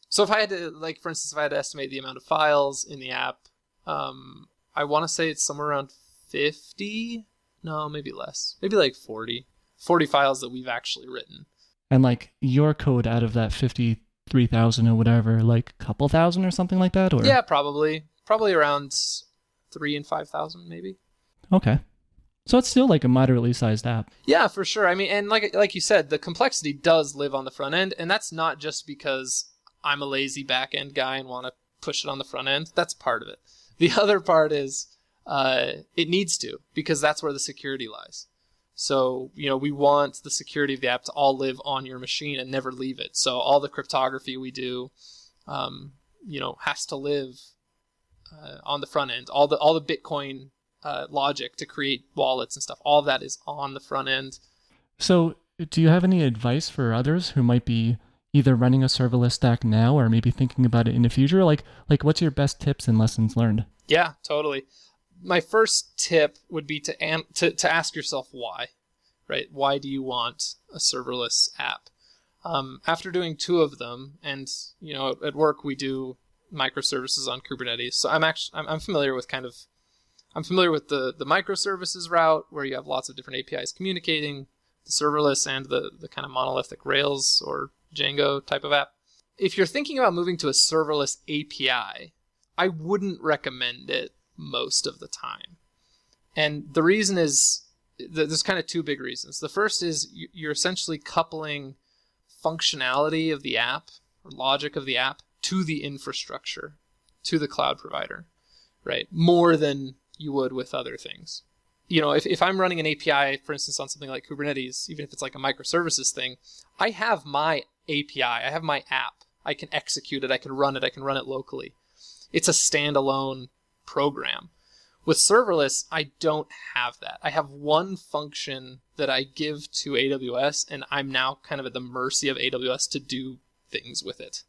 S2: so if I had to, like, for instance, if I had to estimate the amount of files in the app, um, I want to say it's somewhere around 50. No, maybe less. Maybe like 40. 40 files that we've actually written.
S1: And like your code out of that 53,000 or whatever, like a couple thousand or something like that or
S2: Yeah, probably. Probably around three and five thousand, maybe.
S1: Okay. So it's still like a moderately sized app.
S2: Yeah, for sure. I mean, and like like you said, the complexity does live on the front end, and that's not just because I'm a lazy back end guy and want to push it on the front end. That's part of it. The other part is uh, it needs to because that's where the security lies. So you know we want the security of the app to all live on your machine and never leave it. So all the cryptography we do, um, you know, has to live uh, on the front end. All the all the Bitcoin uh, logic to create wallets and stuff. All of that is on the front end.
S1: So do you have any advice for others who might be either running a serverless stack now or maybe thinking about it in the future? Like like what's your best tips and lessons learned?
S2: Yeah, totally. My first tip would be to an- to to ask yourself why, right? Why do you want a serverless app? Um, after doing two of them, and you know, at work we do microservices on Kubernetes, so I'm actually I'm, I'm familiar with kind of I'm familiar with the the microservices route where you have lots of different APIs communicating, the serverless and the the kind of monolithic Rails or Django type of app. If you're thinking about moving to a serverless API, I wouldn't recommend it most of the time. And the reason is there's kind of two big reasons. The first is you're essentially coupling functionality of the app or logic of the app to the infrastructure, to the cloud provider, right? More than you would with other things. You know, if, if I'm running an API, for instance, on something like Kubernetes, even if it's like a microservices thing, I have my API, I have my app. I can execute it, I can run it, I can run it locally. It's a standalone program. With serverless, I don't have that. I have one function that I give to AWS, and I'm now kind of at the mercy of AWS to do things with it.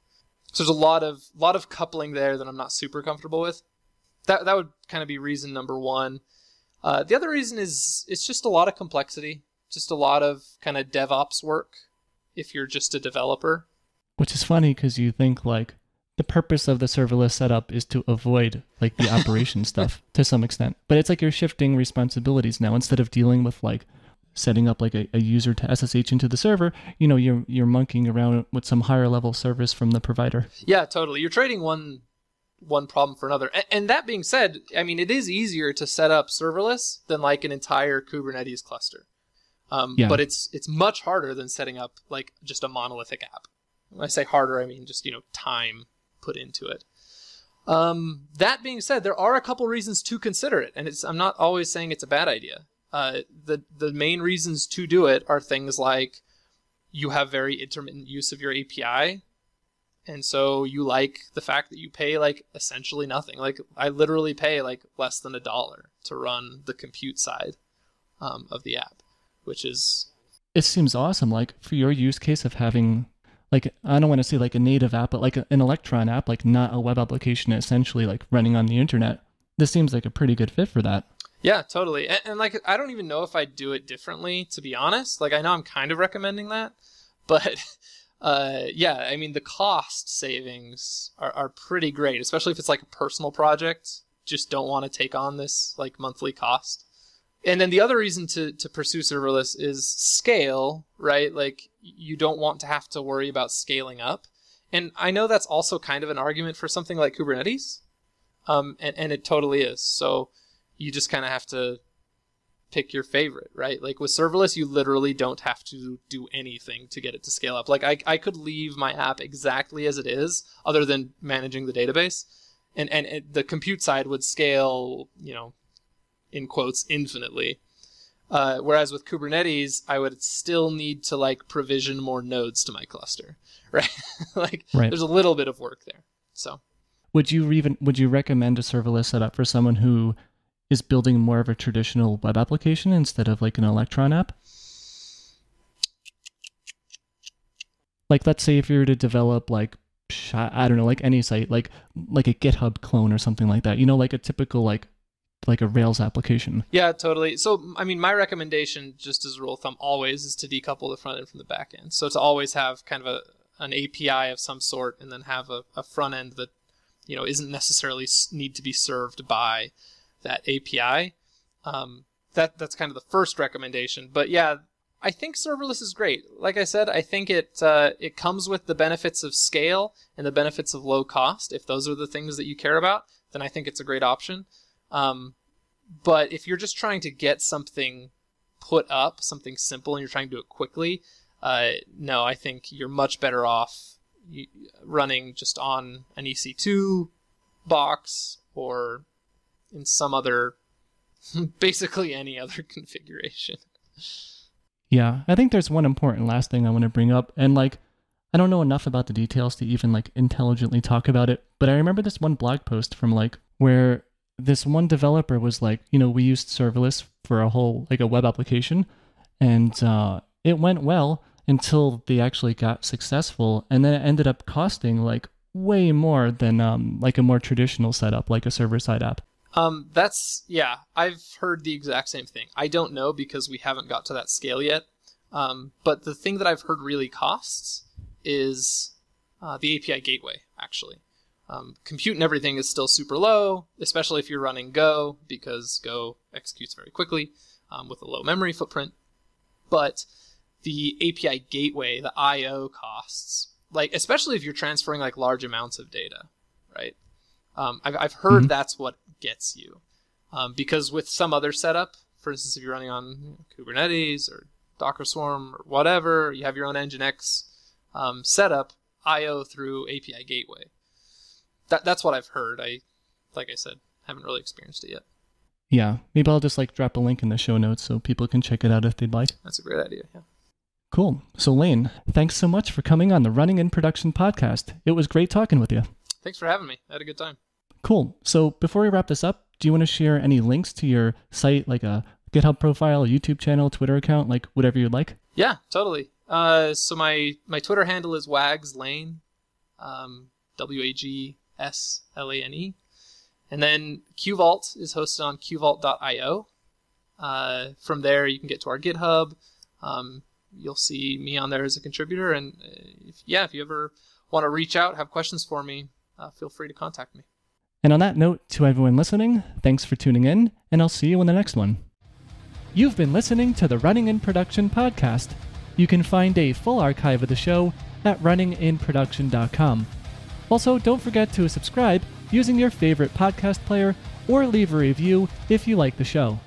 S2: So there's a lot of lot of coupling there that I'm not super comfortable with. That that would kind of be reason number one. Uh, the other reason is it's just a lot of complexity, just a lot of kind of DevOps work. If you're just a developer,
S1: which is funny because you think like the purpose of the serverless setup is to avoid like the operation stuff to some extent. But it's like you're shifting responsibilities now instead of dealing with like setting up like a, a, user to SSH into the server, you know, you're you're monkeying around with some higher level service from the provider.
S2: Yeah, totally. You're trading one one problem for another. And, and that being said, I mean, it is easier to set up serverless than like an entire Kubernetes cluster. Um, yeah. But it's it's much harder than setting up like just a monolithic app. When I say harder, I mean just you know time put into it. Um, that being said, there are a couple reasons to consider it, and I'm not always saying it's a bad idea. Uh, the the main reasons to do it are things like you have very intermittent use of your API, and so you like the fact that you pay like essentially nothing. Like I literally pay like less than a dollar to run the compute side um, of the app, which is
S1: it seems awesome. Like for your use case of having like I don't want to say like a native app, but like an Electron app, like not a web application, essentially like running on the internet. This seems like a pretty good fit for that.
S2: Yeah, totally. And, and like I don't even know if I'd do it differently, to be honest. Like I know I'm kind of recommending that, but uh, yeah, I mean the cost savings are, are pretty great, especially if it's like a personal project. Just don't want to take on this like monthly cost. And then the other reason to, to pursue serverless is scale, right? Like you don't want to have to worry about scaling up. And I know that's also kind of an argument for something like Kubernetes. Um, and, and it totally is. So you just kind of have to pick your favorite, right? Like with serverless, you literally don't have to do anything to get it to scale up. Like I, I could leave my app exactly as it is, other than managing the database, and and it, the compute side would scale, you know, in quotes, infinitely. Uh, whereas with Kubernetes, I would still need to like provision more nodes to my cluster, right? like right. there's a little bit of work there. So,
S1: would you even would you recommend a serverless setup for someone who is building more of a traditional web application instead of like an Electron app? Like, let's say if you were to develop like I don't know, like any site, like like a GitHub clone or something like that. You know, like a typical like like a Rails application.
S2: Yeah, totally. So, I mean, my recommendation, just as a rule of thumb, always is to decouple the front end from the back end. So to always have kind of a an API of some sort, and then have a, a front end that you know isn't necessarily need to be served by that API. Um, that that's kind of the first recommendation. But yeah, I think serverless is great. Like I said, I think it uh, it comes with the benefits of scale and the benefits of low cost. If those are the things that you care about, then I think it's a great option. Um, but if you're just trying to get something put up, something simple, and you're trying to do it quickly, uh, no, I think you're much better off running just on an EC2 box or in some other, basically any other configuration.
S1: Yeah, I think there's one important last thing I want to bring up, and like, I don't know enough about the details to even like intelligently talk about it, but I remember this one blog post from like where this one developer was like, you know, we used serverless for a whole like a web application, and uh, it went well until they actually got successful, and then it ended up costing like way more than um, like a more traditional setup, like a server side app.
S2: Um, that's yeah. I've heard the exact same thing. I don't know because we haven't got to that scale yet. Um, but the thing that I've heard really costs is uh, the API gateway, actually. Um, compute and everything is still super low, especially if you're running Go, because Go executes very quickly um, with a low memory footprint. But the API gateway, the I/O costs, like especially if you're transferring like large amounts of data, right? Um, I've, I've heard
S1: Mhm.
S2: that's what gets you, um, because with some other setup, for instance, if you're running on Kubernetes or Docker Swarm or whatever, you have your own Nginx um, setup, I/O through API gateway. That that's what I've heard. I, like I said, haven't really experienced it yet.
S1: Yeah, maybe I'll just like drop a link in the show notes so people can check it out if they'd like.
S2: That's a great idea. Yeah.
S1: Cool. So, Lane, thanks so much for coming on the Running in Production podcast. It was great talking with you.
S2: Thanks for having me. I had a good time.
S1: Cool. So, before we wrap this up, do you want to share any links to your site, like a GitHub profile, a YouTube channel, Twitter account, like whatever you'd like?
S2: Yeah, totally. Uh, so my my Twitter handle is Wags Lane, um, W A G S L A N E, and then QVault is hosted on QVault.io. Uh, from there, you can get to our GitHub. Um, you'll see me on there as a contributor, and uh, if, yeah, if you ever want to reach out, have questions for me, uh, feel free to contact me.
S1: And on that note, to everyone listening, thanks for tuning in, and I'll see you in the next one. You've been listening to the Running in Production podcast. You can find a full archive of the show at runninginproduction.com. Also, don't forget to subscribe using your favorite podcast player or leave a review if you like the show.